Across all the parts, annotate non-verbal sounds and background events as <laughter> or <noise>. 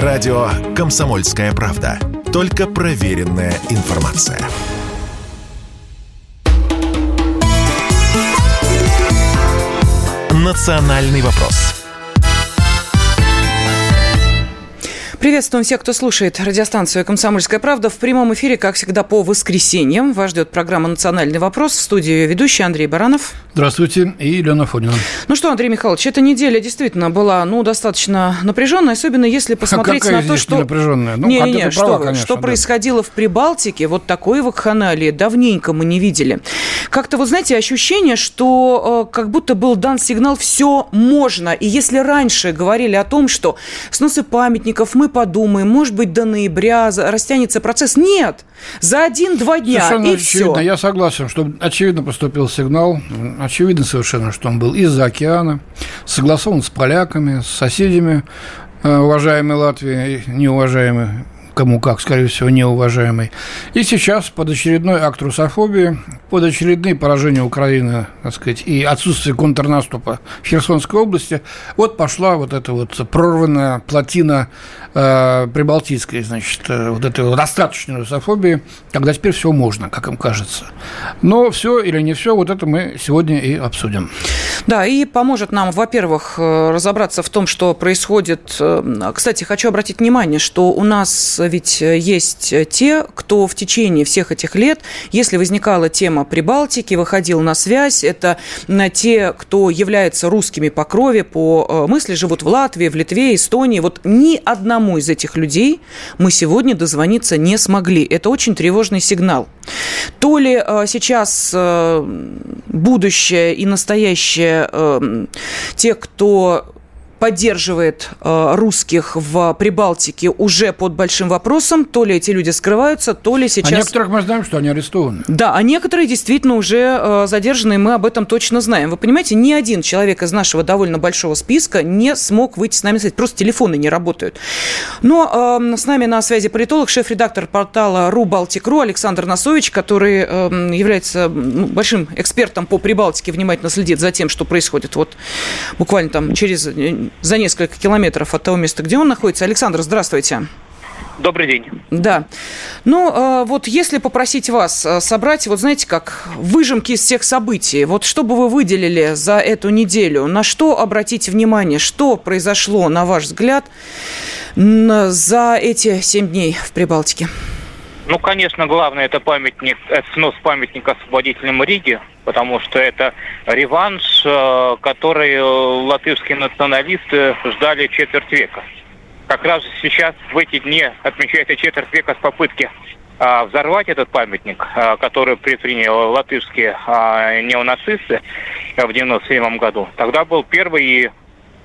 Радио «Комсомольская правда». Только проверенная информация. «Национальный вопрос» Приветствуем всех, кто слушает радиостанцию «Комсомольская правда». В прямом эфире, как всегда, по воскресеньям. Вас ждет программа «Национальный вопрос». В студии ее ведущий Андрей Баранов. Здравствуйте. И Елена Фонина. Ну что, Андрей Михайлович, эта неделя действительно была, ну, достаточно напряженная, особенно если посмотреть а на то, что... напряженная? Ну, не, не, не, что, конечно, что да. происходило в Прибалтике, вот такой вакханалии давненько мы не видели. Как-то, вот знаете, ощущение, что э, как будто был дан сигнал «все можно». И если раньше говорили о том, что сносы памятников мы подумаем, может быть, до ноября растянется процесс. Нет! За один-два дня, совершенно и очевидно. все. Я согласен, что очевидно поступил сигнал. Очевидно совершенно, что он был из-за океана, согласован с поляками, с соседями э, уважаемой Латвии, неуважаемой кому как, скорее всего, неуважаемый. И сейчас под очередной акт русофобии, под очередные поражения Украины, так сказать, и отсутствие контрнаступа в Херсонской области, вот пошла вот эта вот прорванная плотина э, прибалтийской, значит, э, вот этой вот русофобии, когда теперь все можно, как им кажется. Но все или не все, вот это мы сегодня и обсудим. Да, и поможет нам, во-первых, э, разобраться в том, что происходит. Кстати, хочу обратить внимание, что у нас ведь есть те, кто в течение всех этих лет, если возникала тема Прибалтики, выходил на связь, это те, кто является русскими по крови, по мысли, живут в Латвии, в Литве, Эстонии. Вот ни одному из этих людей мы сегодня дозвониться не смогли. Это очень тревожный сигнал. То ли сейчас будущее и настоящее э, те, кто поддерживает э, русских в Прибалтике уже под большим вопросом. То ли эти люди скрываются, то ли сейчас... А некоторых мы знаем, что они арестованы. Да, а некоторые действительно уже э, задержаны, и мы об этом точно знаем. Вы понимаете, ни один человек из нашего довольно большого списка не смог выйти с нами сказать, просто телефоны не работают. Но э, с нами на связи политолог, шеф-редактор портала РУ Балтик.ру Александр Носович, который э, является большим экспертом по Прибалтике, внимательно следит за тем, что происходит вот буквально там через э, за несколько километров от того места, где он находится. Александр, здравствуйте. Добрый день. Да. Ну, а, вот если попросить вас а, собрать, вот знаете, как выжимки из всех событий, вот что бы вы выделили за эту неделю, на что обратите внимание, что произошло, на ваш взгляд, за эти семь дней в Прибалтике? Ну, конечно, главное это памятник, это снос памятника освободителям Риги, потому что это реванш, э, который латышские националисты ждали четверть века. Как раз сейчас, в эти дни, отмечается четверть века с попытки а, взорвать этот памятник, а, который предприняли латышские а, неонацисты в 97 году. Тогда был первый и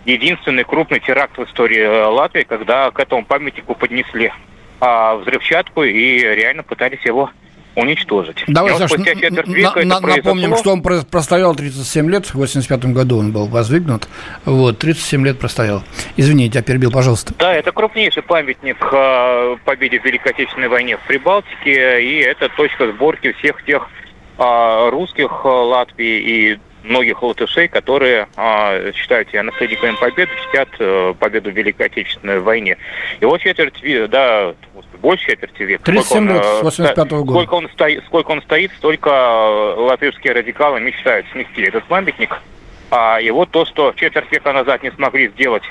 единственный крупный теракт в истории э, Латвии, когда к этому памятнику поднесли а, взрывчатку и реально пытались его уничтожить. Давай, Саш, на, на, напомним, что он простоял 37 лет, в 85 году он был воздвигнут, вот, 37 лет простоял. Извините, я перебил, пожалуйста. Да, это крупнейший памятник э, победе в Великой Отечественной войне в Прибалтике, и это точка сборки всех тех э, русских э, Латвии и многих латышей, которые э, считают себя наследниками победы, чтят э, победу в Великой Отечественной войне. И вот четверть, да, больше четверти века. 37 лет, с 85 -го года. Сколько он, стоит, сколько он стоит, столько э, латышские радикалы мечтают снести этот памятник. А, и вот то, что четверть века назад не смогли сделать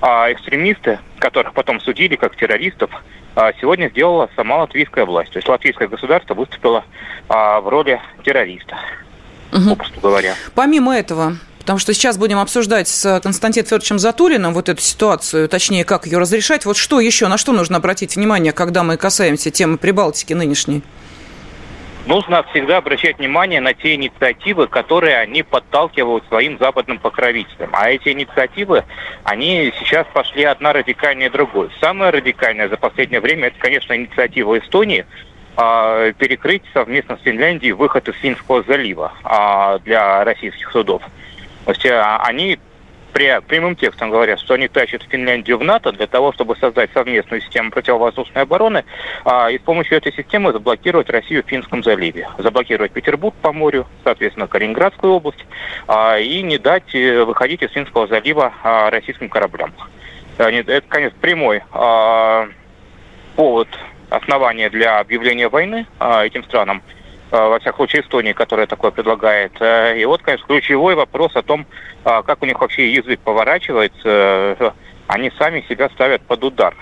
а, экстремисты, которых потом судили как террористов, а, сегодня сделала сама латвийская власть. То есть латвийское государство выступило а, в роли террориста угу. попросту говоря. Помимо этого, Потому что сейчас будем обсуждать с Константином Федоровичем Затуриным вот эту ситуацию, точнее, как ее разрешать. Вот что еще, на что нужно обратить внимание, когда мы касаемся темы Прибалтики нынешней? Нужно всегда обращать внимание на те инициативы, которые они подталкивают своим западным покровителям. А эти инициативы, они сейчас пошли одна радикальнее другой. Самая радикальная за последнее время, это, конечно, инициатива Эстонии – перекрыть совместно с Финляндией выход из Финского залива а, для российских судов. То есть а, они прямым текстом говорят, что они тащат Финляндию в НАТО для того, чтобы создать совместную систему противовоздушной обороны а, и с помощью этой системы заблокировать Россию в Финском заливе. Заблокировать Петербург по морю, соответственно, Калининградскую область а, и не дать э, выходить из Финского залива а, российским кораблям. это, конечно, прямой а, повод, основания для объявления войны а, этим странам, во всяком случае Эстонии, которая такое предлагает. И вот, конечно, ключевой вопрос о том, как у них вообще язык поворачивается. Они сами себя ставят под удар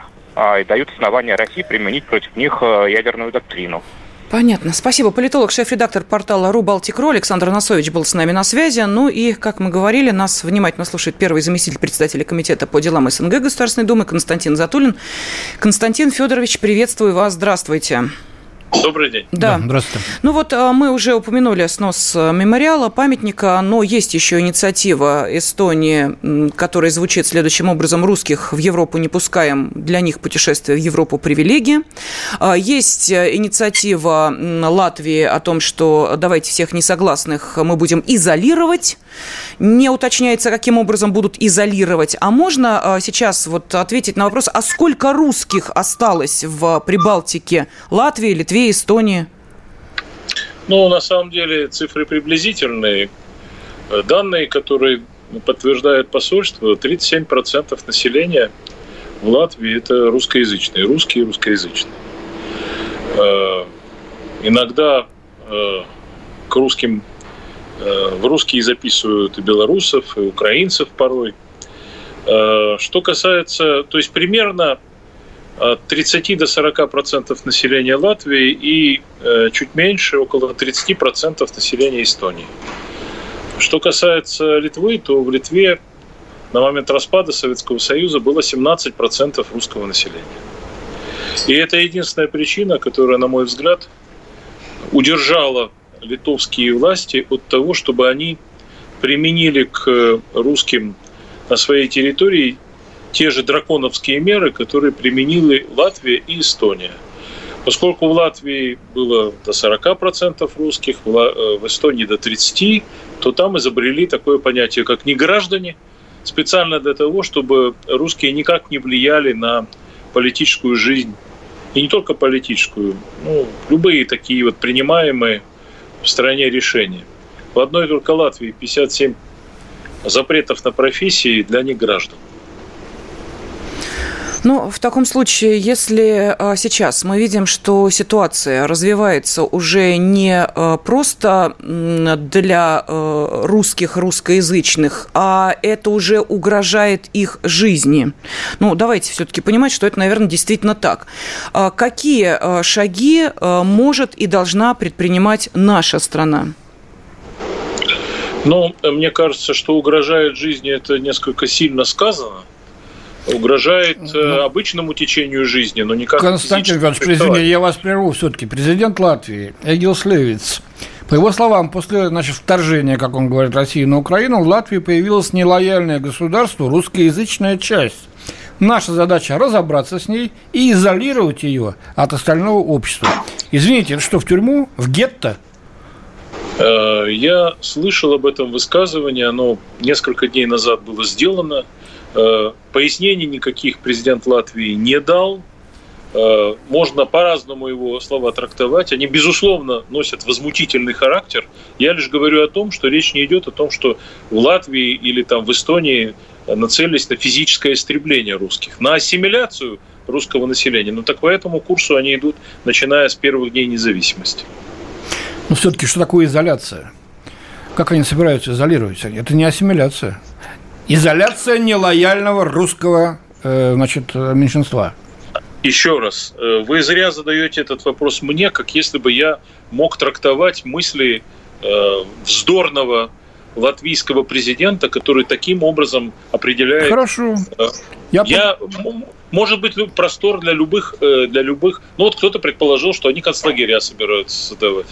и дают основания России применить против них ядерную доктрину. Понятно. Спасибо. Политолог, шеф-редактор портала «Ру Балтик.ру» Александр Насович был с нами на связи. Ну и, как мы говорили, нас внимательно слушает первый заместитель председателя Комитета по делам СНГ Государственной Думы Константин Затулин. Константин Федорович, приветствую вас. Здравствуйте. Добрый день. Да. да, здравствуйте. Ну вот а, мы уже упомянули снос э, мемориала, памятника, но есть еще инициатива Эстонии, которая звучит следующим образом. Русских в Европу не пускаем, для них путешествие в Европу привилегия. А, есть э, инициатива Латвии о том, что давайте всех несогласных мы будем изолировать. Не уточняется, каким образом будут изолировать. А можно а, сейчас вот ответить на вопрос, а сколько русских осталось в Прибалтике, Латвии, Литве, Эстонии? Ну, на самом деле цифры приблизительные. Данные, которые подтверждает посольство, 37% населения в Латвии это русскоязычные, русские и русскоязычные. Э, иногда э, к русским в русские записывают и белорусов, и украинцев порой. Э, что касается, то есть примерно от 30 до 40 процентов населения Латвии и э, чуть меньше, около 30 процентов населения Эстонии. Что касается Литвы, то в Литве на момент распада Советского Союза было 17 процентов русского населения. И это единственная причина, которая, на мой взгляд, удержала литовские власти от того, чтобы они применили к русским на своей территории те же драконовские меры, которые применили Латвия и Эстония. Поскольку в Латвии было до 40% русских, в э, Эстонии до 30%, то там изобрели такое понятие, как неграждане, специально для того, чтобы русские никак не влияли на политическую жизнь, и не только политическую, ну, любые такие вот принимаемые в стране решения. В одной только Латвии 57 запретов на профессии для неграждан. Ну, в таком случае, если а, сейчас мы видим, что ситуация развивается уже не а, просто для а, русских, русскоязычных, а это уже угрожает их жизни. Ну, давайте все-таки понимать, что это, наверное, действительно так. Какие шаги может и должна предпринимать наша страна? Ну, мне кажется, что угрожает жизни, это несколько сильно сказано угрожает э, ну, обычному течению жизни, но никак Константин Иванович, извините, я вас прерву все-таки. Президент Латвии Эгил Слевиц по его словам, после значит, вторжения, как он говорит, России на Украину, в Латвии появилось нелояльное государство, русскоязычная часть. Наша задача разобраться с ней и изолировать ее от остального общества. Извините, что, в тюрьму? В гетто? Э, я слышал об этом высказывании, оно несколько дней назад было сделано – пояснений никаких президент Латвии не дал. Э, можно по-разному его слова трактовать. Они, безусловно, носят возмутительный характер. Я лишь говорю о том, что речь не идет о том, что в Латвии или там в Эстонии нацелились на физическое истребление русских, на ассимиляцию русского населения. Но так по этому курсу они идут, начиная с первых дней независимости. Но все-таки что такое изоляция? Как они собираются изолировать? Это не ассимиляция. Изоляция нелояльного русского э, значит, меньшинства. Еще раз, э, вы зря задаете этот вопрос мне, как если бы я мог трактовать мысли э, вздорного латвийского президента, который таким образом определяет. Хорошо. Я, я может быть простор для любых, для любых. Ну вот кто-то предположил, что они концлагеря собираются создавать.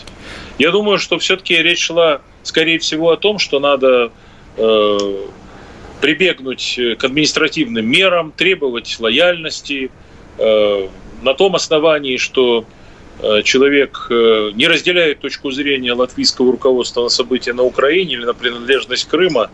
Я думаю, что все-таки речь шла, скорее всего, о том, что надо прибегнуть э, к административным мерам, требовать лояльности э, на том основании, что э, человек не разделяет точку зрения латвийского руководства на события на Украине или на принадлежность Крыма,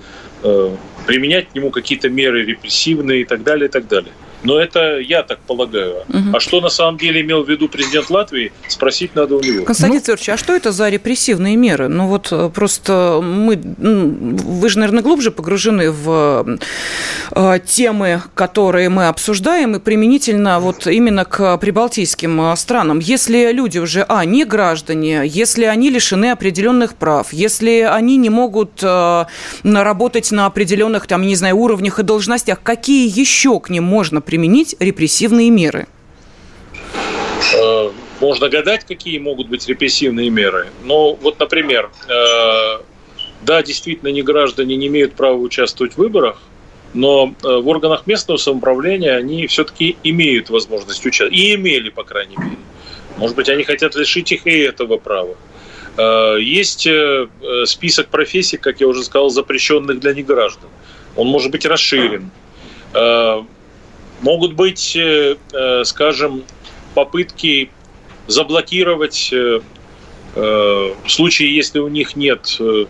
применять к нему какие-то меры репрессивные и так далее, и так далее. Но это я так полагаю. Угу. А что на самом деле имел в виду президент Латвии, спросить надо у него. Константин ну, а что это за репрессивные меры? Ну вот э, просто мы, вы же, наверное, глубже погружены в э, темы, которые мы обсуждаем, и применительно вот именно к прибалтийским э, странам. Если люди уже, а, не граждане, если они лишены определенных прав, если они не могут работать на определенных, там, не знаю, уровнях и должностях, какие еще к ним можно применить репрессивные меры? Можно гадать, какие могут быть репрессивные меры. Но вот, например, э, да, действительно, не граждане не имеют права участвовать в выборах, но э, в органах местного самоуправления они все-таки имеют возможность участвовать. И имели, по крайней мере. Может быть, они хотят лишить их и этого права. Э, есть список профессий, как я уже сказал, запрещенных для неграждан. Он может быть расширен. Могут быть, скажем, попытки заблокировать э, э, в случае, если у них нет э,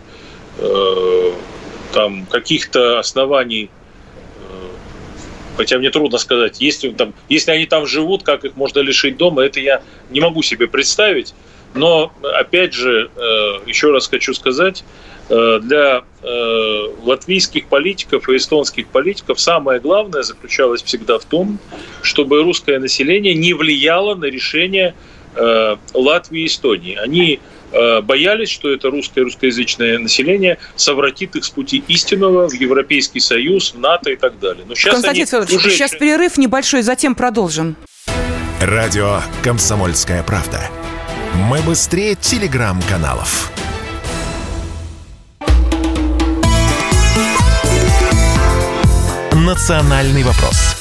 там каких-то оснований, хотя мне трудно сказать, если, там, если они там живут, как их можно лишить дома, это я не могу себе представить. Но, опять же, еще раз хочу сказать, для латвийских политиков и эстонских политиков самое главное заключалось всегда в том, чтобы русское население не влияло на решение Э, Латвии и Эстонии. Они э, боялись, что это русское русскоязычное население совратит их с пути истинного в Европейский Союз, в НАТО и так далее. Но сейчас Константин они Федорович, уже... сейчас перерыв небольшой, затем продолжим. Радио «Комсомольская правда». Мы быстрее телеграм-каналов. «Национальный вопрос»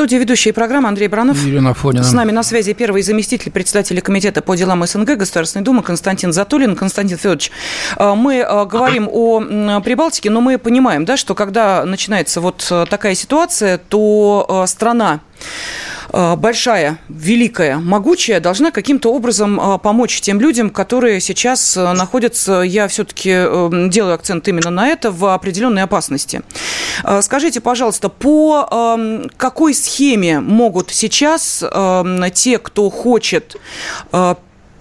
студии ведущая программы Андрей Бранов. Ирина Фонина. С нами на связи первый заместитель председателя Комитета по делам СНГ Государственной Думы Константин Затулин. Константин Федорович, э, мы э, говорим о Прибалтике, но мы понимаем, да, что когда начинается вот э, такая ситуация, то страна Э, большая, великая, могучая должна каким-то образом э, помочь тем людям, которые сейчас э, находятся, я все-таки делаю акцент именно на это, в определенной опасности. Скажите, пожалуйста, по эм, какой схеме могут сейчас эм, те, кто хочет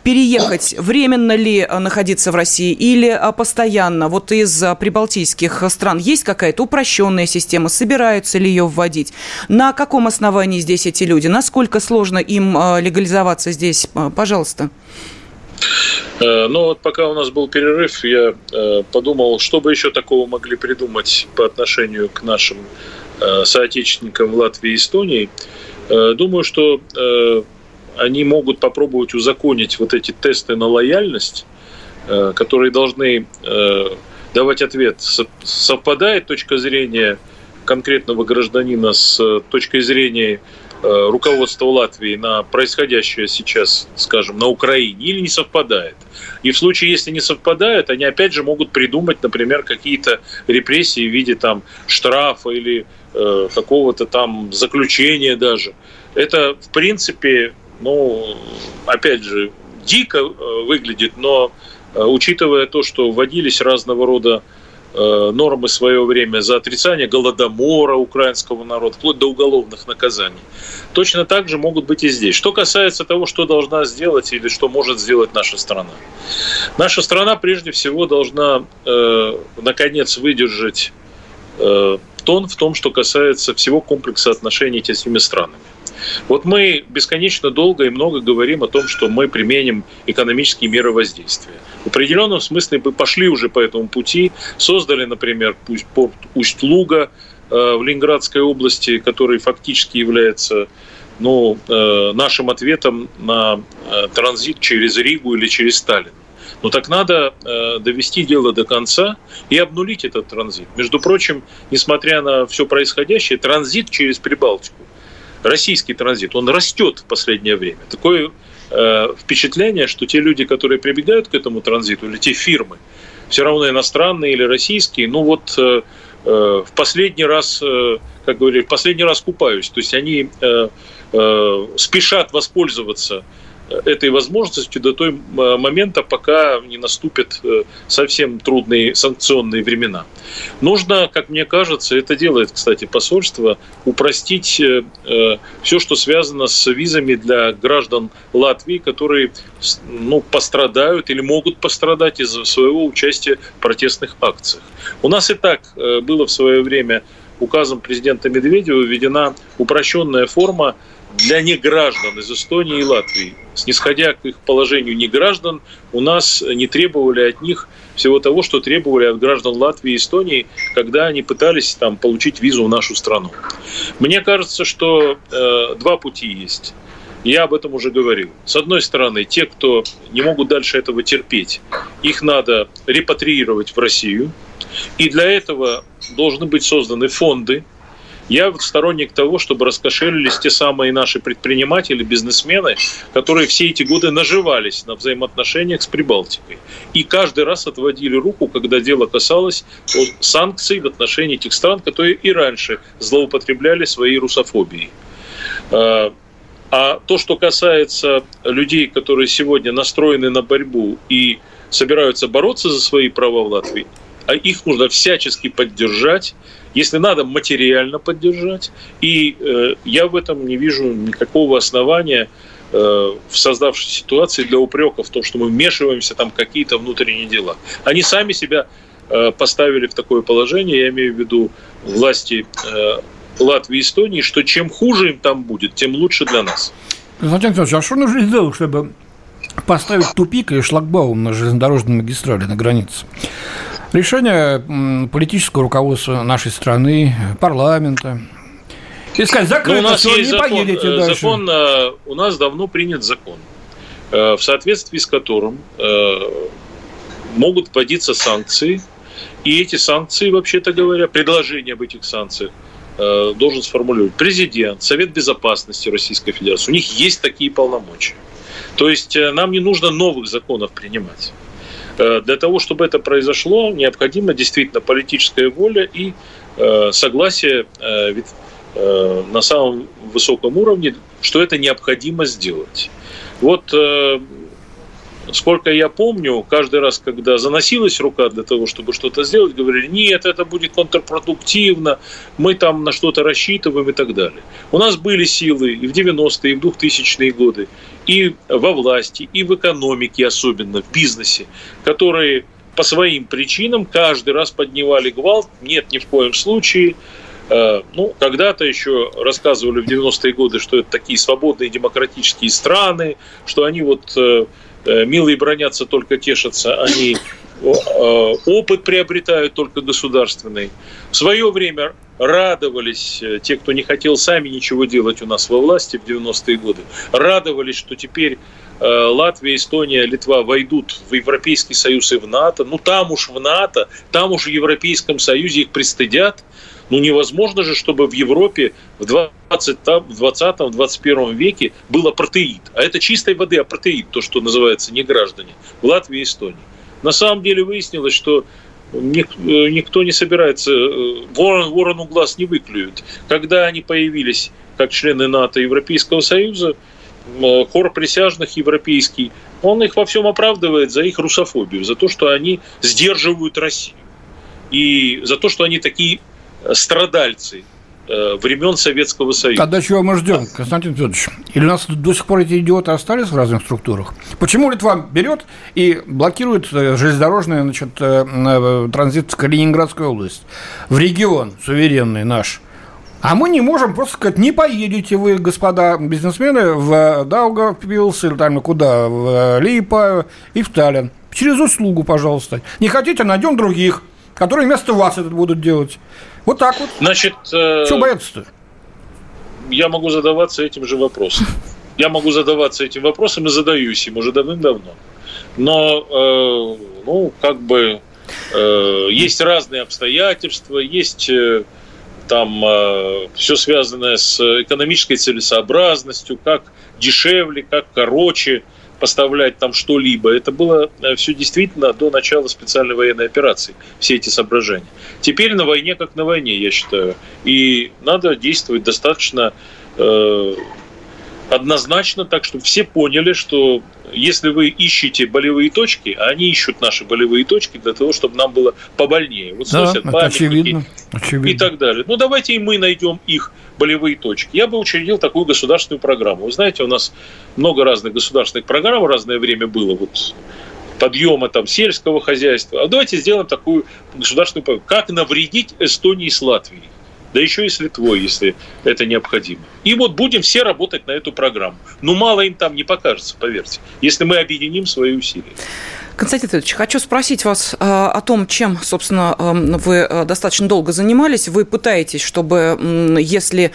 переехать, временно ли э, находиться в России или э, постоянно, вот из э, прибалтийских стран, есть какая-то упрощенная система, собираются ли ее вводить? На каком основании здесь эти люди? Насколько сложно им легализоваться здесь? Пожалуйста. Ну вот пока у нас был перерыв, я подумал, что бы еще такого могли придумать по отношению к нашим соотечественникам в Латвии и Эстонии. Думаю, что они могут попробовать узаконить вот эти тесты на лояльность, э, которые должны э, давать ответ, совпадает точка зрения конкретного гражданина с э, точкой зрения руководства Латвии на происходящее сейчас, скажем, на Украине, или не совпадает. И в случае, если не совпадает, они опять же могут придумать, например, какие-то репрессии в виде там штрафа или какого-то там заключения даже. Это, в принципе, ну, опять же, дико э, выглядит, но э, учитывая то, что вводились разного рода э, нормы в свое время за отрицание голодомора украинского народа, вплоть до уголовных наказаний. Точно так же могут быть и здесь. Что касается того, что должна сделать или что может сделать наша страна. Наша страна прежде всего должна, э, наконец, выдержать э, тон в том, что касается всего комплекса отношений с этими странами. Вот мы бесконечно долго и много говорим о том, что мы применим экономические меры воздействия. В определенном смысле мы пошли уже по этому пути, создали, например, порт Усть-Луга э, в Ленинградской области, который фактически является ну, э, нашим ответом на э, транзит через Ригу или через Сталин. Но так надо довести дело до конца и обнулить этот транзит. Между прочим, несмотря на все происходящее, транзит через Прибалтику российский транзит, он растет в последнее время. Такое э, впечатление, что те люди, которые прибегают к этому транзиту, или те фирмы, все равно иностранные или российские, ну вот э, э, в последний раз, э, как говорили, в последний раз купаюсь. То есть они э, э, спешат воспользоваться этой возможностью до той момента, пока не наступят совсем трудные санкционные времена. Нужно, как мне кажется, это делает, кстати, посольство, упростить все, что связано с визами для граждан Латвии, которые ну, пострадают или могут пострадать из-за своего участия в протестных акциях. У нас и так было в свое время указом президента Медведева введена упрощенная форма для неграждан из Эстонии и Латвии. Снисходя к их положению неграждан, у нас не требовали от них всего того, что требовали от граждан Латвии и Эстонии, когда они пытались там, получить визу в нашу страну. Мне кажется, что э, два пути есть. Я об этом уже говорил. С одной стороны, те, кто не могут дальше этого терпеть, их надо репатриировать в Россию. И для этого должны быть созданы фонды. Я сторонник того, чтобы раскошелились те самые наши предприниматели, бизнесмены, которые все эти годы наживались на взаимоотношениях с Прибалтикой. И каждый раз отводили руку, когда дело касалось санкций в отношении тех стран, которые и раньше злоупотребляли своей русофобией. А, а то, что касается людей, которые сегодня настроены на борьбу и собираются бороться за свои права в Латвии, а их нужно всячески поддержать, если надо, материально поддержать. И э, я в этом не вижу никакого основания э, в создавшейся ситуации для упреков в том, что мы вмешиваемся там какие-то внутренние дела. Они сами себя э, поставили в такое положение, я имею в виду власти э, Латвии и Эстонии, что чем хуже им там будет, тем лучше для нас. Константин Александрович, а что нужно сделать, чтобы поставить тупик и шлагбаум на железнодорожной магистрали на границе? Решение политического руководства нашей страны, парламента. И сказать, закрыто, ну, у нас все, есть не закон, поедете э, дальше. Закон, э, у нас давно принят закон, э, в соответствии с которым могут вводиться санкции, и эти санкции, вообще-то говоря, предложение об этих санкциях должен сформулировать президент, Совет Безопасности Российской Федерации. У них есть такие полномочия. То есть нам не нужно новых законов принимать. Э, для того, чтобы это произошло, необходима действительно политическая воля и э, согласие э, на самом высоком уровне, что это необходимо сделать. Вот сколько я помню, каждый раз, когда заносилась рука для того, чтобы что-то сделать, говорили, нет, это будет контрпродуктивно, мы там на что-то рассчитываем и так далее. У нас были силы и в 90-е, и в 2000-е годы, и во власти, и в экономике особенно, в бизнесе, которые по своим причинам каждый раз поднимали гвалт, нет, ни в коем случае, э, ну, когда-то еще рассказывали в 90-е годы, что это такие свободные демократические страны, что они вот э, милые бронятся, только тешатся, они э, опыт приобретают только государственный. В свое время радовались э, те, кто не хотел сами ничего делать у нас во власти в 90-е годы, радовались, что теперь Латвия, Эстония, Литва войдут в Европейский Союз и в НАТО. Ну, там уж в НАТО, там уж в Европейском Союзе их пристыдят. Ну, невозможно же, чтобы в Европе в 20-21 веке был апартеид. А это чистой воды апартеид, то, что называется не граждане, в Латвии и Эстонии. На самом деле выяснилось, что никто не собирается, э, ворон, ворону глаз не выклюют. Когда они появились как члены НАТО и Европейского Союза, хор присяжных европейский, он их во всем оправдывает за их русофобию, за то, что они сдерживают Россию. И за то, что они такие страдальцы э, времен Советского Союза. Тогда чего мы ждем, Константин Федорович? Или у нас до сих пор эти идиоты остались в разных структурах? Почему Литва берет и блокирует э, железнодорожный значит, э, транзит в Калининградскую область, в регион суверенный наш? А мы не можем просто сказать, не поедете вы, господа бизнесмены, в Даугавпилс или там куда, в Липа и в Таллин. Через услугу, пожалуйста. Не хотите, найдем других, которые вместо вас это будут делать. Вот так вот. Значит, э, что бояться-то? Я могу задаваться этим же вопросом. Я могу задаваться этим вопросом и задаюсь им уже давным-давно. Но, э, ну, как бы, э, есть разные обстоятельства, есть э, там э, все связанное с экономической целесообразностью, как дешевле, как короче – поставлять там что-либо. Это было э, все действительно до начала специальной военной операции, все эти соображения. Теперь на войне как на войне, я считаю. И надо действовать достаточно э, однозначно, так что все поняли, что если вы ищете болевые точки, а они ищут наши болевые точки для того, чтобы нам было побольнее. Вот да, это очевидно, очевидно. И так далее. Ну, давайте и мы найдем их болевые точки. Я бы учредил такую государственную программу. Вы знаете, у нас много разных государственных программ в разное время было. Вот подъема там сельского хозяйства. А давайте сделаем такую государственную программу. Как навредить Эстонии с Латвией да еще и с Литвой, если это необходимо. И вот будем все работать на эту программу. Но мало им там не покажется, поверьте, если мы объединим свои усилия. Константин Федорович, хочу спросить вас э, о том, чем, собственно, э, вы э, достаточно долго занимались. Вы пытаетесь, чтобы, если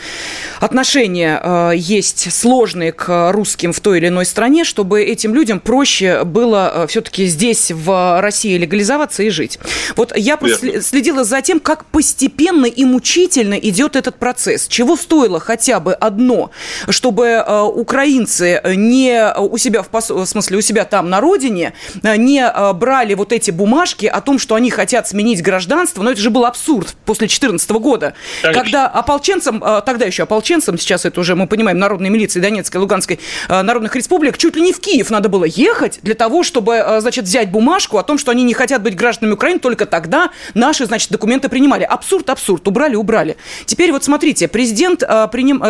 отношения есть сложные к русским в той или иной стране, чтобы этим людям проще было все-таки здесь, в России, легализоваться и жить. Вот я просто следила за тем, как постепенно и мучительно идет этот процесс. Чего стоило хотя бы одно, чтобы украинцы не у себя, в смысле, у себя там на родине, не не э, брали вот эти бумажки о том, что они хотят сменить гражданство, но это же был абсурд после 2014 года, Конечно. когда ополченцам, э, тогда еще ополченцам, сейчас это уже мы понимаем, народной милиции Донецкой, Луганской э, народных республик, чуть ли не в Киев надо было ехать для того, чтобы, значит, взять бумажку о том, что они не хотят быть гражданами Украины, только тогда наши, значит, документы принимали. Абсурд, абсурд, убрали, убрали. Теперь вот смотрите, президент приним,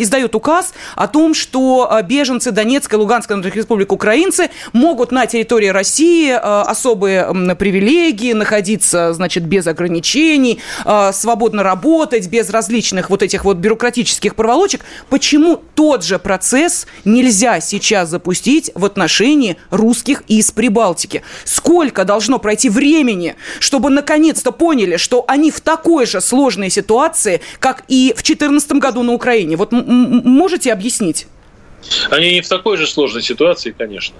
издает указ о том, что беженцы Донецкой, Луганской народных республик, украинцы могут на территории России России э, особые привилегии, находиться, значит, без ограничений, э, свободно работать, без различных вот этих вот бюрократических проволочек. Почему тот же процесс нельзя сейчас запустить в отношении русских из Прибалтики? Сколько должно пройти времени, чтобы наконец-то поняли, что они в такой же сложной ситуации, как и в 2014 году на Украине? Вот можете объяснить? Они не в такой же сложной ситуации, конечно.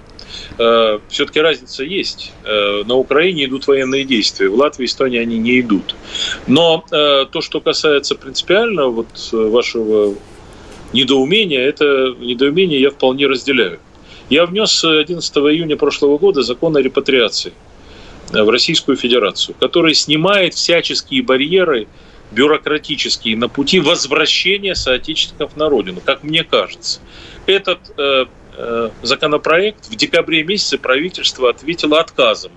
Э, Все-таки разница есть. Э, на Украине идут военные действия, в Латвии и Эстонии они не идут. Но э, то, что касается принципиально вот вашего недоумения, это недоумение я вполне разделяю. Я внес 11 июня прошлого года закон о репатриации в Российскую Федерацию, который снимает всяческие барьеры бюрократические на пути возвращения соотечественников на родину, как мне кажется. Этот э, э, законопроект в декабре месяце правительство ответило отказом.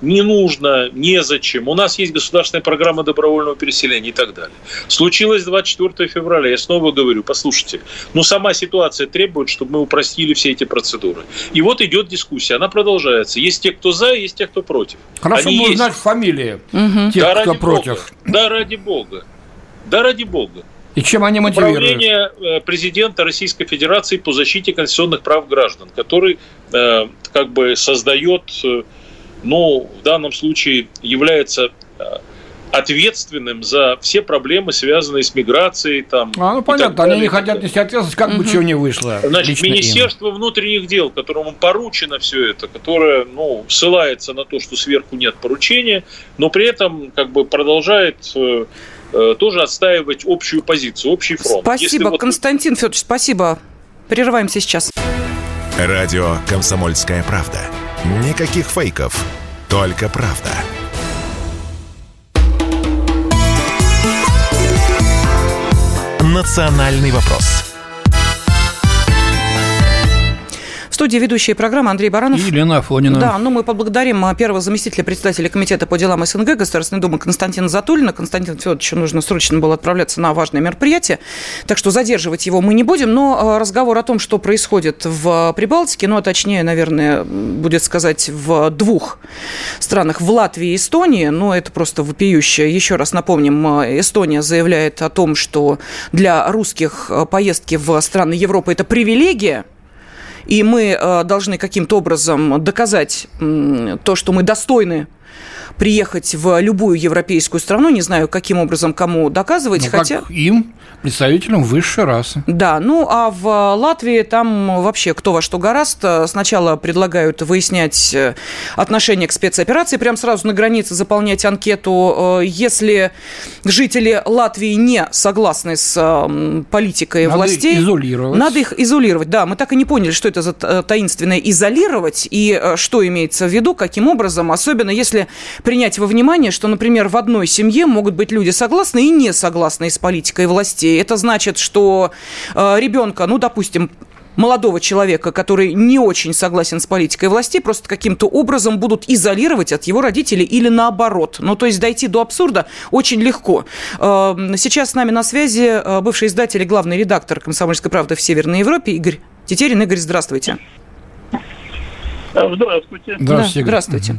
Не нужно, незачем. У нас есть государственная программа добровольного переселения и так далее. Случилось 24 февраля. Я снова говорю, послушайте, ну сама ситуация требует, чтобы мы упростили все эти процедуры. И вот идет дискуссия, она продолжается. Есть те, кто за, есть те, кто против. Хорошо Они бы узнать фамилии угу. тех, да, кто против. Бога. Да, ради бога. Да, ради бога. И чем они мотивируют? Управление э, президента Российской Федерации по защите конституционных прав граждан, который э, как бы создает, э, ну, в данном случае является ответственным за все проблемы, связанные с миграцией. Там, а, ну, понятно, они не хотят нести ответственность, как угу. бы чего не вышло. Значит, Министерство им. внутренних дел, которому поручено все это, которое, ну, ссылается на то, что сверху нет поручения, но при этом, как бы, продолжает Э, тоже отстаивать общую позицию, общий фронт. Спасибо, вот... Константин Федорович, спасибо. Прерываемся сейчас. Радио «Комсомольская правда». Никаких фейков, только правда. «Национальный вопрос» студии ведущая программы Андрей Баранов. И Елена Афонина. Да, ну мы поблагодарим а, первого заместителя председателя Комитета по делам СНГ Государственной Думы Константина Затулина. Константину Федоровичу нужно срочно было отправляться на важное мероприятие, так что задерживать его мы не будем. Но а, разговор о том, что происходит в Прибалтике, ну а точнее, наверное, будет сказать, в двух странах, в Латвии и Эстонии, но это просто вопиющее. Еще раз напомним, а, Эстония заявляет о том, что для русских поездки в страны Европы это привилегия, и мы э, должны каким-то образом доказать то, что мы достойны приехать в любую европейскую страну, не знаю, каким образом кому доказывать, ну, хотя... им, представителям высшей расы. Да, ну а в Латвии там вообще кто во что гораст. Сначала предлагают выяснять э, отношение к спецоперации, прям сразу на границе заполнять анкету. Э, если жители Латвии не согласны с политикой надо властей... Надо изолировать. Надо их изолировать, да. Мы так и не поняли, что это за таинственное изолировать и э, что имеется в виду, каким образом, особенно если принять во внимание, что, например, в одной семье могут быть люди согласны и не согласны с политикой властей. Это значит, что э, ребенка, ну, допустим, молодого человека, который не очень согласен с политикой власти, просто каким-то образом будут изолировать от его родителей или наоборот. Ну, то есть дойти до абсурда очень легко. Эм, сейчас с нами на связи э, бывший издатель и главный редактор «Комсомольской правды» в Северной Европе Игорь Тетерин. Игорь, здравствуйте. Здравствуйте. Здравствуйте. Да, здравствуйте.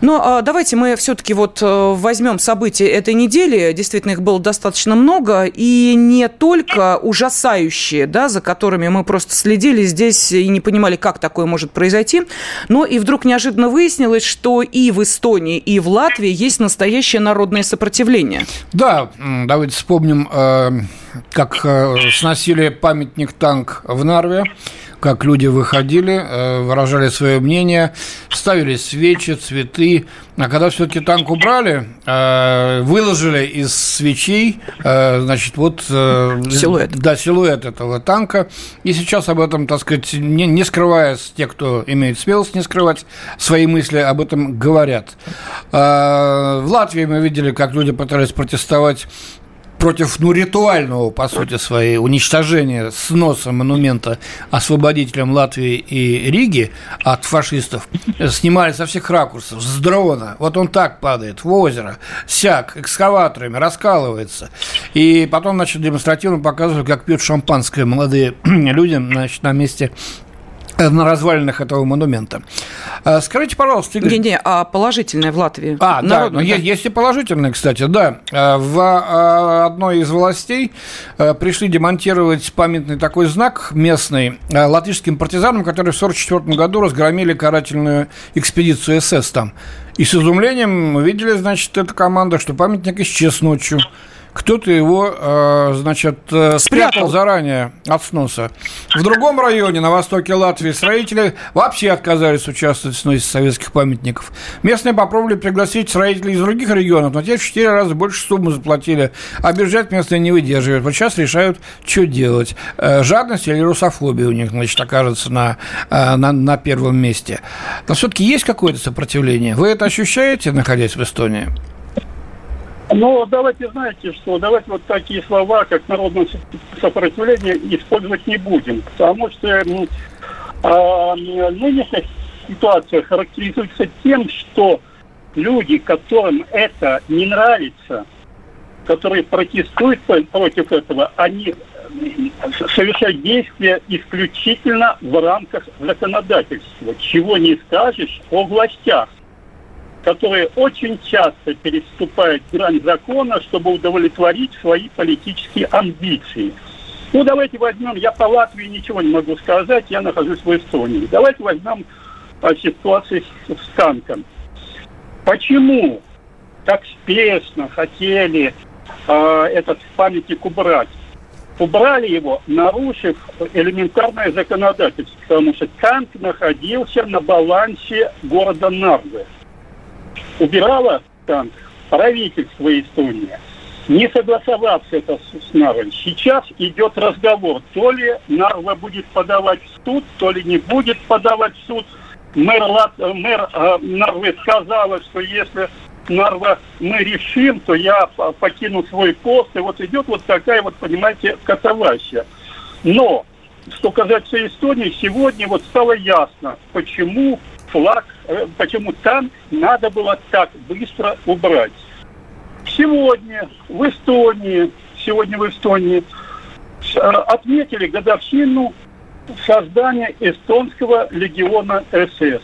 Ну, а давайте мы все-таки вот э, возьмем события этой недели. Действительно, их было достаточно много. И не только ужасающие, да, за которыми мы просто следили здесь и не понимали, как такое может произойти. Но и вдруг неожиданно выяснилось, что и в Эстонии, и в Латвии есть настоящее народное сопротивление. Да, давайте вспомним, э, как э, сносили памятник танк в Нарве как люди выходили, э, выражали свое мнение, ставили свечи, цветы. А когда все-таки танк убрали, э, выложили из свечей, э, значит, вот... Силуэт. Да, силуэт этого танка. И сейчас об этом, так сказать, не, не скрываясь, те, кто имеет смелость не скрывать свои мысли, об этом говорят. В Латвии мы видели, как люди пытались протестовать против, ну, ритуального, по сути своей, уничтожения, сноса монумента освободителям Латвии и Риги от фашистов, снимали со всех ракурсов, с дрона. Вот он так падает в озеро, сяк, экскаваторами, раскалывается. И потом, значит, демонстративно показывали, как пьют шампанское молодые <clears throat> люди, значит, на месте на развалинах этого монумента. А, скажите, пожалуйста, Игорь... Не-не, а положительное в Латвии? А, да, но есть, есть и положительное, кстати, да. А, в одной из властей пришли демонтировать памятный такой знак местный латышским партизанам, которые в 1944 году разгромили карательную экспедицию СС там. И с изумлением увидели, значит, эта команда, что памятник исчез ночью кто-то его, э, значит, э, спрятал заранее от сноса. В другом районе, на востоке Латвии, строители вообще отказались участвовать в сносе советских памятников. Местные попробовали пригласить строителей из других регионов, но те в 4 раза больше суммы заплатили, а бюджет местные не выдерживают. Вот сейчас решают, что делать. Э, жадность или русофобия у них, значит, окажется на, на, на первом месте. Но все-таки есть какое-то сопротивление? Вы это ощущаете, находясь в Эстонии? Ну, давайте, знаете что, давайте вот такие слова, как народное сопротивление, использовать не будем. Потому что э, нынешняя ситуация характеризуется тем, что люди, которым это не нравится, которые протестуют против этого, они совершают действия исключительно в рамках законодательства, чего не скажешь о властях которые очень часто переступают грань закона, чтобы удовлетворить свои политические амбиции. Ну, давайте возьмем, я по Латвии ничего не могу сказать, я нахожусь в Эстонии. Давайте возьмем а, ситуацию с, с танком. Почему так спешно хотели а, этот памятник убрать? Убрали его, нарушив элементарное законодательство, потому что танк находился на балансе города Нарвы убирала танк правительство Эстонии, не согласовав это с, Нарвой. Сейчас идет разговор, то ли Нарва будет подавать в суд, то ли не будет подавать в суд. Мэр, Лат, мэр э, Нарвы сказала, что если Нарва мы решим, то я покину свой пост. И вот идет вот такая вот, понимаете, катавасия. Но, что касается Эстонии, сегодня вот стало ясно, почему флаг, э, почему там надо было так быстро убрать. Сегодня в Эстонии, сегодня в Эстонии э, отметили годовщину создания эстонского легиона СС.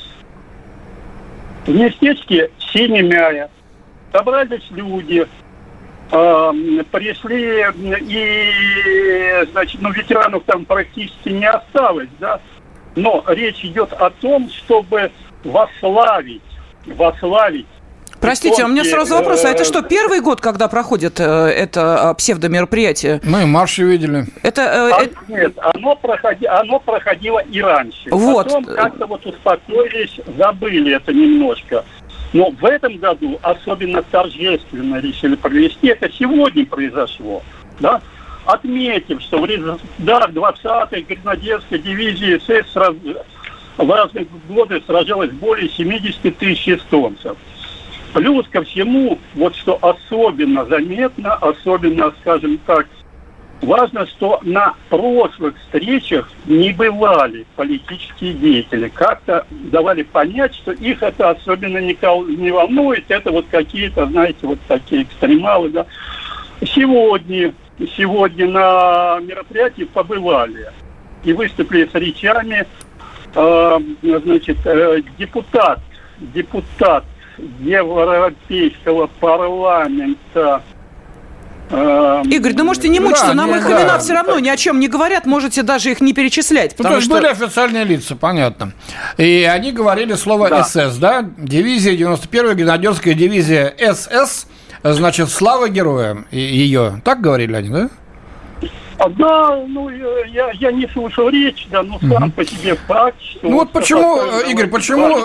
В местечке Синемяя собрались люди, пришли и, значит, ну, ветеранов там практически не осталось, да, но речь идет о том, чтобы вославить, вославить Простите, у меня сразу вопрос. А это что, первый год, когда проходит э, это а, псевдомероприятие? Мы марши видели. Это, э, а. Нет, оно, проходи, оно проходило и раньше. Вот. Потом как-то вот успокоились, забыли это немножко. Но в этом году особенно торжественно решили провести. Это сегодня произошло. Да? Отметим, что в рядах 20-й гренадерской дивизии СС в разные годы сражалось более 70 тысяч эстонцев. Плюс ко всему, вот что особенно заметно, особенно, скажем так, Важно, что на прошлых встречах не бывали политические деятели. Как-то давали понять, что их это особенно не, не волнует. Это вот какие-то, знаете, вот такие экстремалы. Да. Сегодня, сегодня на мероприятии побывали и выступили с речами э, значит, э, депутат, депутат Европейского парламента Эм, Игорь, ну можете не мучиться, да, нам не, их да. имена все равно ни о чем не говорят, можете даже их не перечислять. Ну, то есть что... были официальные лица, понятно. И они говорили слово да. СС, да? Дивизия 91-я, генеральская дивизия СС, значит, слава героям ее. Так говорили они, да? А, да, ну я, я не слушал речь, да, но сам угу. по себе факт, что... Ну вот почему, Игорь, почему,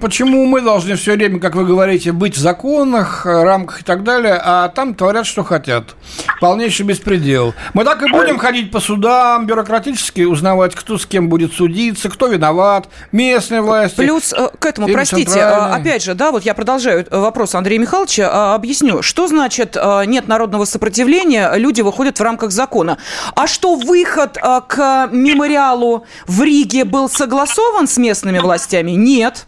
почему мы должны все время, как вы говорите, быть в законах, рамках и так далее, а там творят, что хотят. Полнейший беспредел. Мы так и будем ходить по судам, бюрократически узнавать, кто с кем будет судиться, кто виноват, местные власти. Плюс э, к этому, простите, э, опять же, да, вот я продолжаю э, вопрос Андрея Михайловича, объясню, что значит нет народного сопротивления, люди выходят в рамках закона. А что выход э, к мемориалу в Риге был согласован с местными властями? Нет.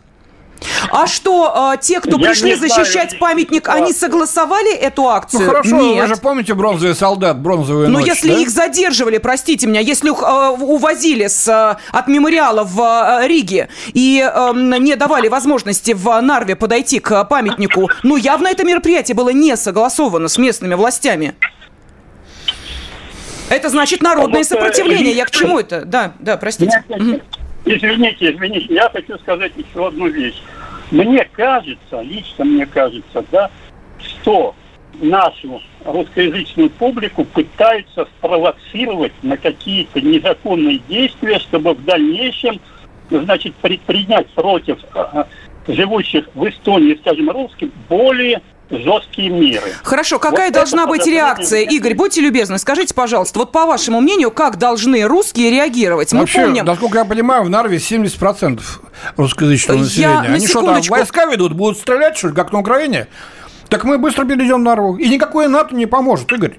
А что, э, те, кто я пришли защищать знаю, памятник, они согласовали эту акцию? Ну хорошо, Нет. вы же помните бронзовый солдат, бронзовую Но ночь, если да? их задерживали, простите меня, если их э, увозили с, э, от мемориала в э, Риге и э, не давали возможности в Нарве подойти к памятнику, ну явно это мероприятие было не согласовано с местными властями. Это значит народное сопротивление. Я к чему это? Да, да, простите. Извините, извините, я хочу сказать еще одну вещь. Мне кажется, лично мне кажется, да, что нашу русскоязычную публику пытаются спровоцировать на какие-то незаконные действия, чтобы в дальнейшем, значит, предпринять против э, живущих в Эстонии, скажем, русских, более жесткие меры. Хорошо, какая вот должна быть реакция? Игорь, будьте любезны, скажите, пожалуйста, вот по вашему мнению, как должны русские реагировать? Мы Вообще, помним... насколько я понимаю, в Нарве 70% русскоязычного населения. Я Они что там, войска ведут, будут стрелять, что ли, как на Украине? Так мы быстро перейдем в Нарву. И никакое НАТО не поможет, Игорь.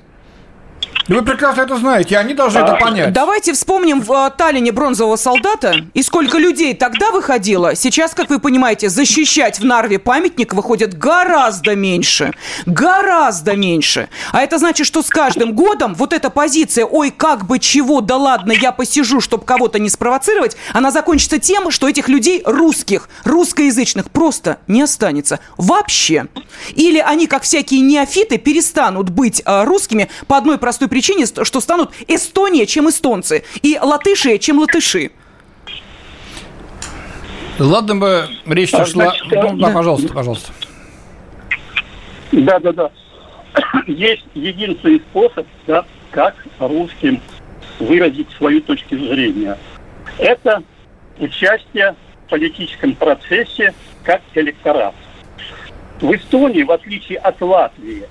Вы прекрасно это знаете, они должны а, это понять. Давайте вспомним в э, Таллине бронзового солдата и сколько людей тогда выходило. Сейчас, как вы понимаете, защищать в Нарве памятник выходит гораздо меньше. Гораздо меньше. А это значит, что с каждым годом вот эта позиция «Ой, как бы чего, да ладно, я посижу, чтобы кого-то не спровоцировать», она закончится тем, что этих людей русских, русскоязычных просто не останется. Вообще. Или они, как всякие неофиты, перестанут быть э, русскими по одной простой причине, что станут Эстония, чем эстонцы, и латыши, чем латыши. Ладно бы речь а, шла... Значит, ну, да, пожалуйста, пожалуйста. Да, да, да. <clears throat> Есть единственный способ, да, как русским выразить свою точку зрения. Это участие в политическом процессе как электорат. В Эстонии, в отличие от Латвии,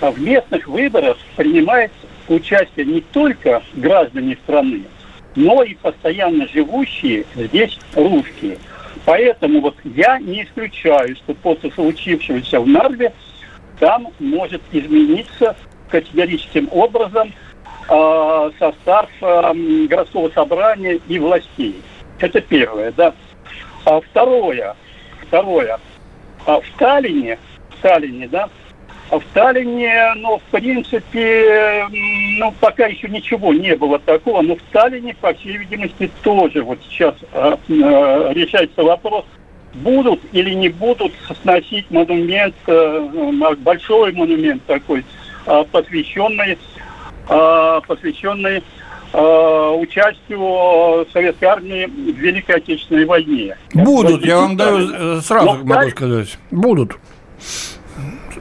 в местных выборах принимает участие не только граждане страны, но и постоянно живущие здесь русские. Поэтому вот я не исключаю, что после случившегося в Нарве там может измениться категорическим образом э, состав э, городского собрания и властей. Это первое, да. А второе, второе. А в Сталине, в Сталине, да, в Сталине, ну, в принципе, ну, пока еще ничего не было такого, но в Сталине, по всей видимости, тоже вот сейчас э, э, решается вопрос, будут или не будут сносить монумент, э, большой монумент такой, э, посвященный, э, посвященный участию советской армии в Великой Отечественной войне. Будут, я вам даю сразу но, могу сказать. Будут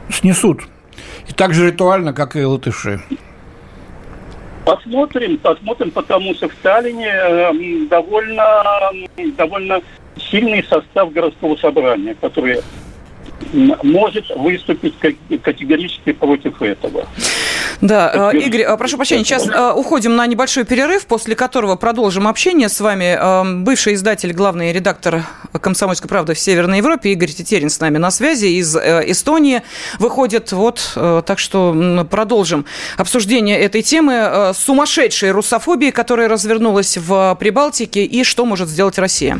снесут. И так же ритуально, как и латыши. Посмотрим, посмотрим, потому что в Сталине эм, довольно, довольно сильный состав городского собрания, который может выступить категорически против этого. Да, э, Игорь, э, прошу прощения, сейчас э, уходим на небольшой перерыв, после которого продолжим общение с вами. Бывший издатель, главный редактор «Комсомольской правды» в Северной Европе Игорь Тетерин с нами на связи из Эстонии выходит. Вот, так что продолжим обсуждение этой темы. Сумасшедшей русофобии, которая развернулась в Прибалтике, и что может сделать Россия.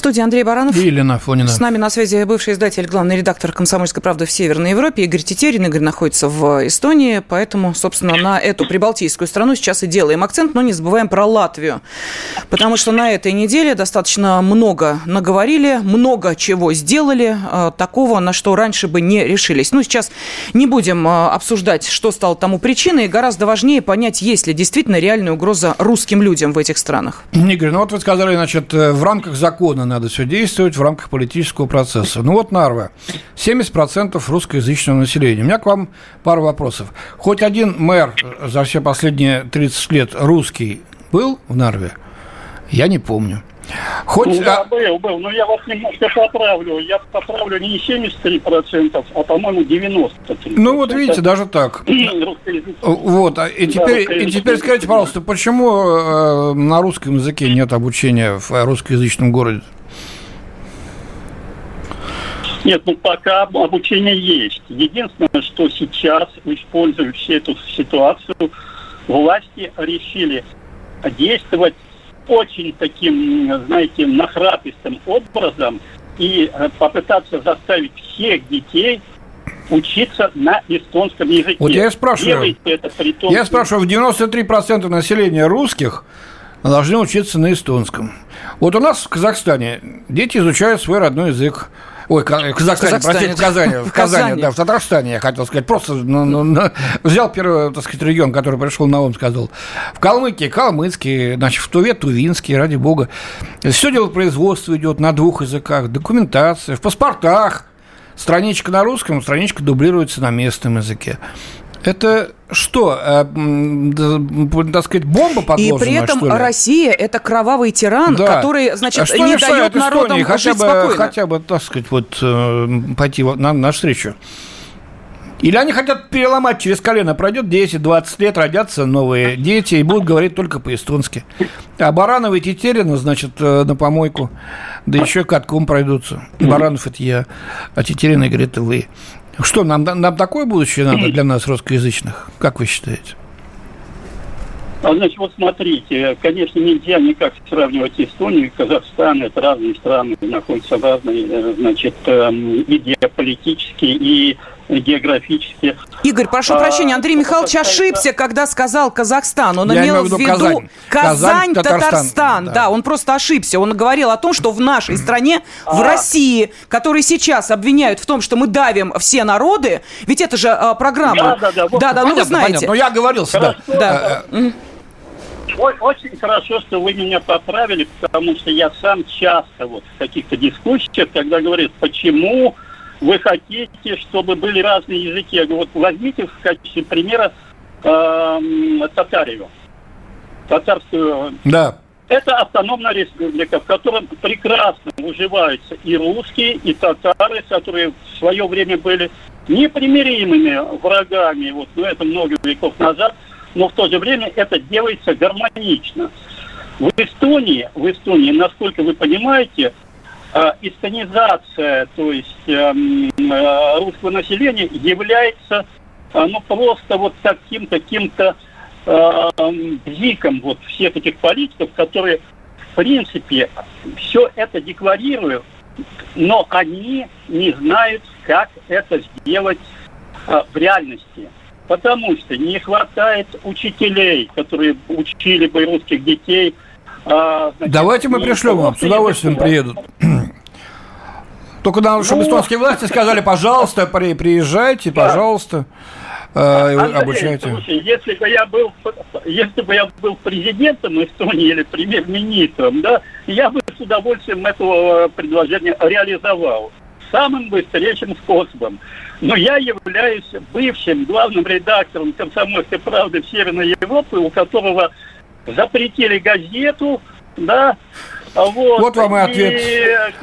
студии Андрей Баранов. И Елена Фонина. С нами на связи бывший издатель, главный редактор «Комсомольской правды» в Северной Европе Игорь Тетерин. Игорь находится в Эстонии, поэтому, собственно, на эту прибалтийскую страну сейчас и делаем акцент, но не забываем про Латвию. Потому что на этой неделе достаточно много наговорили, много чего сделали, э, такого, на что раньше бы не решились. Ну, сейчас не будем э, обсуждать, что стало тому причиной, гораздо важнее понять, есть ли действительно реальная угроза русским людям в этих странах. Игорь, ну вот вы сказали, значит, э, в рамках закона надо все действовать в рамках политического процесса. Ну вот Нарва. 70% русскоязычного населения. У меня к вам пару вопросов. Хоть один мэр за все последние 30 лет русский был в Нарве? Я не помню. Хоть... Ну, да, был, был. Но я вас немножко поправлю. Я поправлю не 73%, а, по-моему, 93%. Ну, вот видите, даже так. <clears throat> вот. А, и теперь, да, и теперь скажите, пожалуйста, почему э, на русском языке нет обучения в русскоязычном городе? Нет, ну пока обучение есть. Единственное, что сейчас, используя всю эту ситуацию, власти решили действовать очень таким, знаете, нахрапистым образом и э, попытаться заставить всех детей учиться на эстонском языке. Вот я спрашиваю, это при том, я спрашиваю, в 93% населения русских должны учиться на эстонском. Вот у нас в Казахстане дети изучают свой родной язык. Ой, Казахстане, простите, в Казани, в Казани, да, в Татарстане, я хотел сказать. Просто ну, ну, ну, взял первый, так сказать, регион, который пришел на ум, сказал. В Калмыкии калмыцкий, значит, в Туве тувинский, ради бога. Все дело производства идет на двух языках, документация, в паспортах. Страничка на русском, страничка дублируется на местном языке. Это что, э, так сказать, бомба подложена, И при этом Россия – это кровавый тиран, да. который, значит, что не дает народам хотя жить бы, спокойно. Хотя бы, так сказать, вот э, пойти на, на встречу. Или они хотят переломать через колено. Пройдет 10-20 лет, родятся новые дети и будут говорить только по-эстонски. А Баранов и Тетерина, значит, э, на помойку. Да еще катком пройдутся. Баранов – это я, а Тетерина говорит, вы. Что, нам, нам такое будущее надо <clears throat> для нас, русскоязычных? Как вы считаете? А, значит, вот смотрите, конечно, нельзя никак сравнивать Эстонию и Казахстан. Это разные страны, находятся в разные, э, значит, эм, и геополитические, и географически. Игорь, прошу а, прощения, Андрей Михайлович ошибся, когда сказал Казахстан. Он Я имел в виду Казань, Татарстан. Татарстан. Да. да, он просто ошибся. Он говорил о том, что в нашей стране, а. в России, которые сейчас обвиняют в том, что мы давим все народы, ведь это же а, программа. Да, да, да. Вот, да, да ну вы знаете. Понятно, но я говорил всегда. Да. Очень хорошо, что вы меня поправили, потому что я сам часто вот в каких-то дискуссиях, когда говорят, почему вы хотите, чтобы были разные языки. Я говорю, вот возьмите в качестве примера э, Татарию. Татарскую. Да. Это автономная республика, в которой прекрасно уживаются и русские, и татары, которые в свое время были непримиримыми врагами, вот, ну, это много веков назад, но в то же время это делается гармонично. В Эстонии, в Эстонии, насколько вы понимаете, эстонизация, то есть эм, э, русского населения является э, ну просто вот таким каким-то бзиком вот всех этих политиков, которые в принципе все это декларируют, но они не знают, как это сделать э, в реальности. Потому что не хватает учителей, которые учили бы русских детей – значит, Давайте мы пришлем вам, с удовольствием приедут. <clears throat> Только нам, чтобы ну, эстонские власти сказали, пожалуйста, приезжайте, пожалуйста. э, Андрей, обучаете? Слушай, если бы я был, если бы я был президентом Эстонии или премьер-министром, да, я бы с удовольствием этого предложения реализовал самым быстрейшим способом. Но я являюсь бывшим главным редактором «Комсомольской правды» в Северной Европе, у которого запретили газету, да, вот, вот вам и ответ.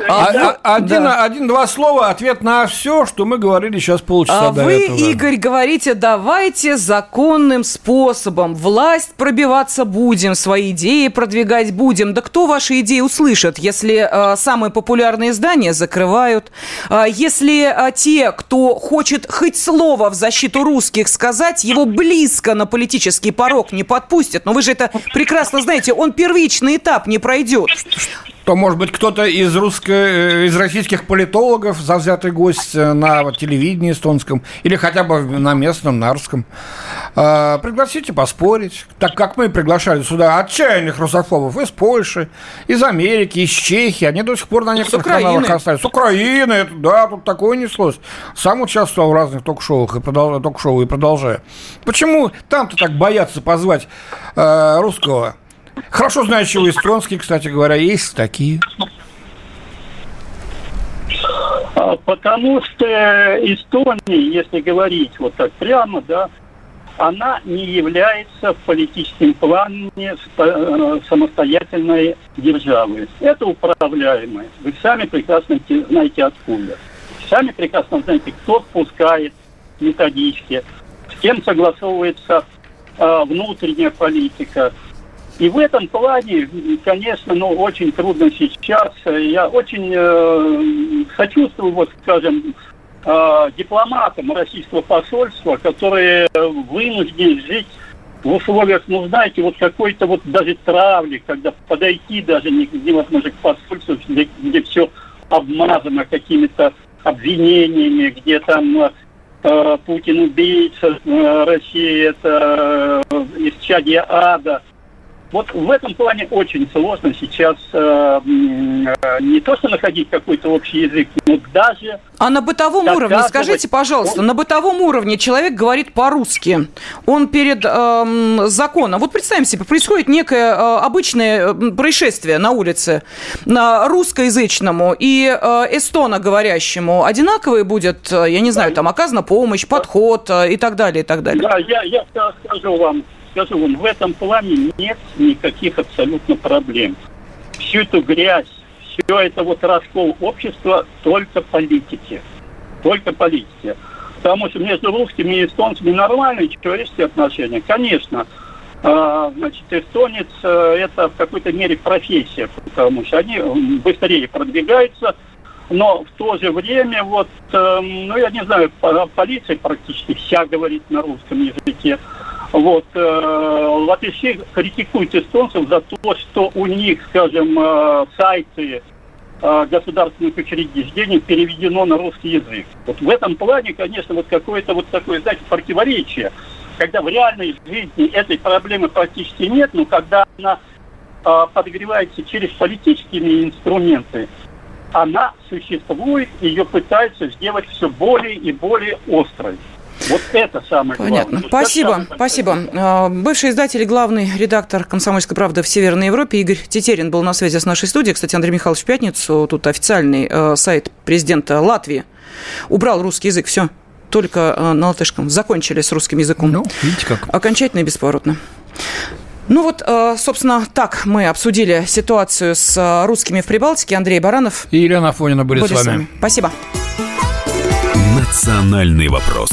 А, да, а, один, да. один-два слова, ответ на все, что мы говорили сейчас полчаса а до вы, этого. Игорь, говорите, давайте законным способом власть пробиваться будем, свои идеи продвигать будем. Да кто ваши идеи услышит, если э, самые популярные издания закрывают, э, если э, те, кто хочет хоть слово в защиту русских сказать, его близко на политический порог не подпустят. Но вы же это прекрасно знаете, он первичный этап не пройдет то, может быть, кто-то из, русско... Э, из российских политологов, завзятый гость э, на телевидении эстонском, или хотя бы на местном, нарском, э, пригласите поспорить, так как мы приглашали сюда отчаянных русофобов из Польши, из Америки, из Чехии, они до сих пор на некоторых каналах остались. С Украины, да, тут такое неслось. Сам участвовал в разных ток-шоу и, продол... ток-шоу и продолжаю. Почему там-то так боятся позвать э, русского Хорошо знающего эстонский, кстати говоря, есть такие. А, потому что Эстония, если говорить вот так прямо, да, она не является в политическом плане э, самостоятельной державой. Это управляемое. Вы сами прекрасно знаете откуда. Сами прекрасно знаете, кто впускает методички, с кем согласовывается э, внутренняя политика, и в этом плане, конечно, ну, очень трудно сейчас. Я очень э, сочувствую, вот, скажем, э, дипломатам российского посольства, которые вынуждены жить в условиях, ну, знаете, вот какой-то вот даже травли, когда подойти даже невозможно к посольству, где, где все обмазано какими-то обвинениями, где там э, Путин убийца, э, Россия это э, исчадие ада – вот в этом плане очень сложно сейчас э, э, не то что находить какой-то общий язык, но даже... А на бытовом уровне, скажите, пожалуйста, на бытовом уровне человек говорит по-русски, он перед э, законом, вот представим себе, происходит некое э, обычное происшествие на улице, на русскоязычному и э, эстоноговорящему одинаковый будет, э, я не знаю, там оказана помощь, подход э, и так далее, и так далее. Да, я, я скажу вам, скажу вам, в этом плане нет никаких абсолютно проблем. Всю эту грязь, все это вот раскол общества только политики. Только политики. Потому что между русскими и эстонцами нормальные человеческие отношения. Конечно, э, значит, эстонец э, это в какой-то мере профессия, потому что они быстрее продвигаются, но в то же время, вот, э, ну, я не знаю, полиция практически вся говорит на русском языке. Вот, э, латыши критикуют эстонцев за то, что у них, скажем, э, сайты э, государственных учреждений переведено на русский язык. Вот в этом плане, конечно, вот какое-то вот такое, знаете, противоречие, когда в реальной жизни этой проблемы практически нет, но когда она э, подогревается через политические инструменты, она существует, ее пытаются сделать все более и более острой. Вот это самое Понятно. главное. Спасибо, самое спасибо. А, бывший издатель и главный редактор «Комсомольской правды» в Северной Европе Игорь Тетерин был на связи с нашей студией. Кстати, Андрей Михайлович в пятницу, тут официальный э, сайт президента Латвии, убрал русский язык, все, только э, на латышском. Закончили с русским языком. Ну, видите как. Окончательно и бесповоротно. Ну вот, э, собственно, так мы обсудили ситуацию с русскими в Прибалтике. Андрей Баранов и Елена Афонина были, были с вами. с вами. Спасибо. «Национальный вопрос»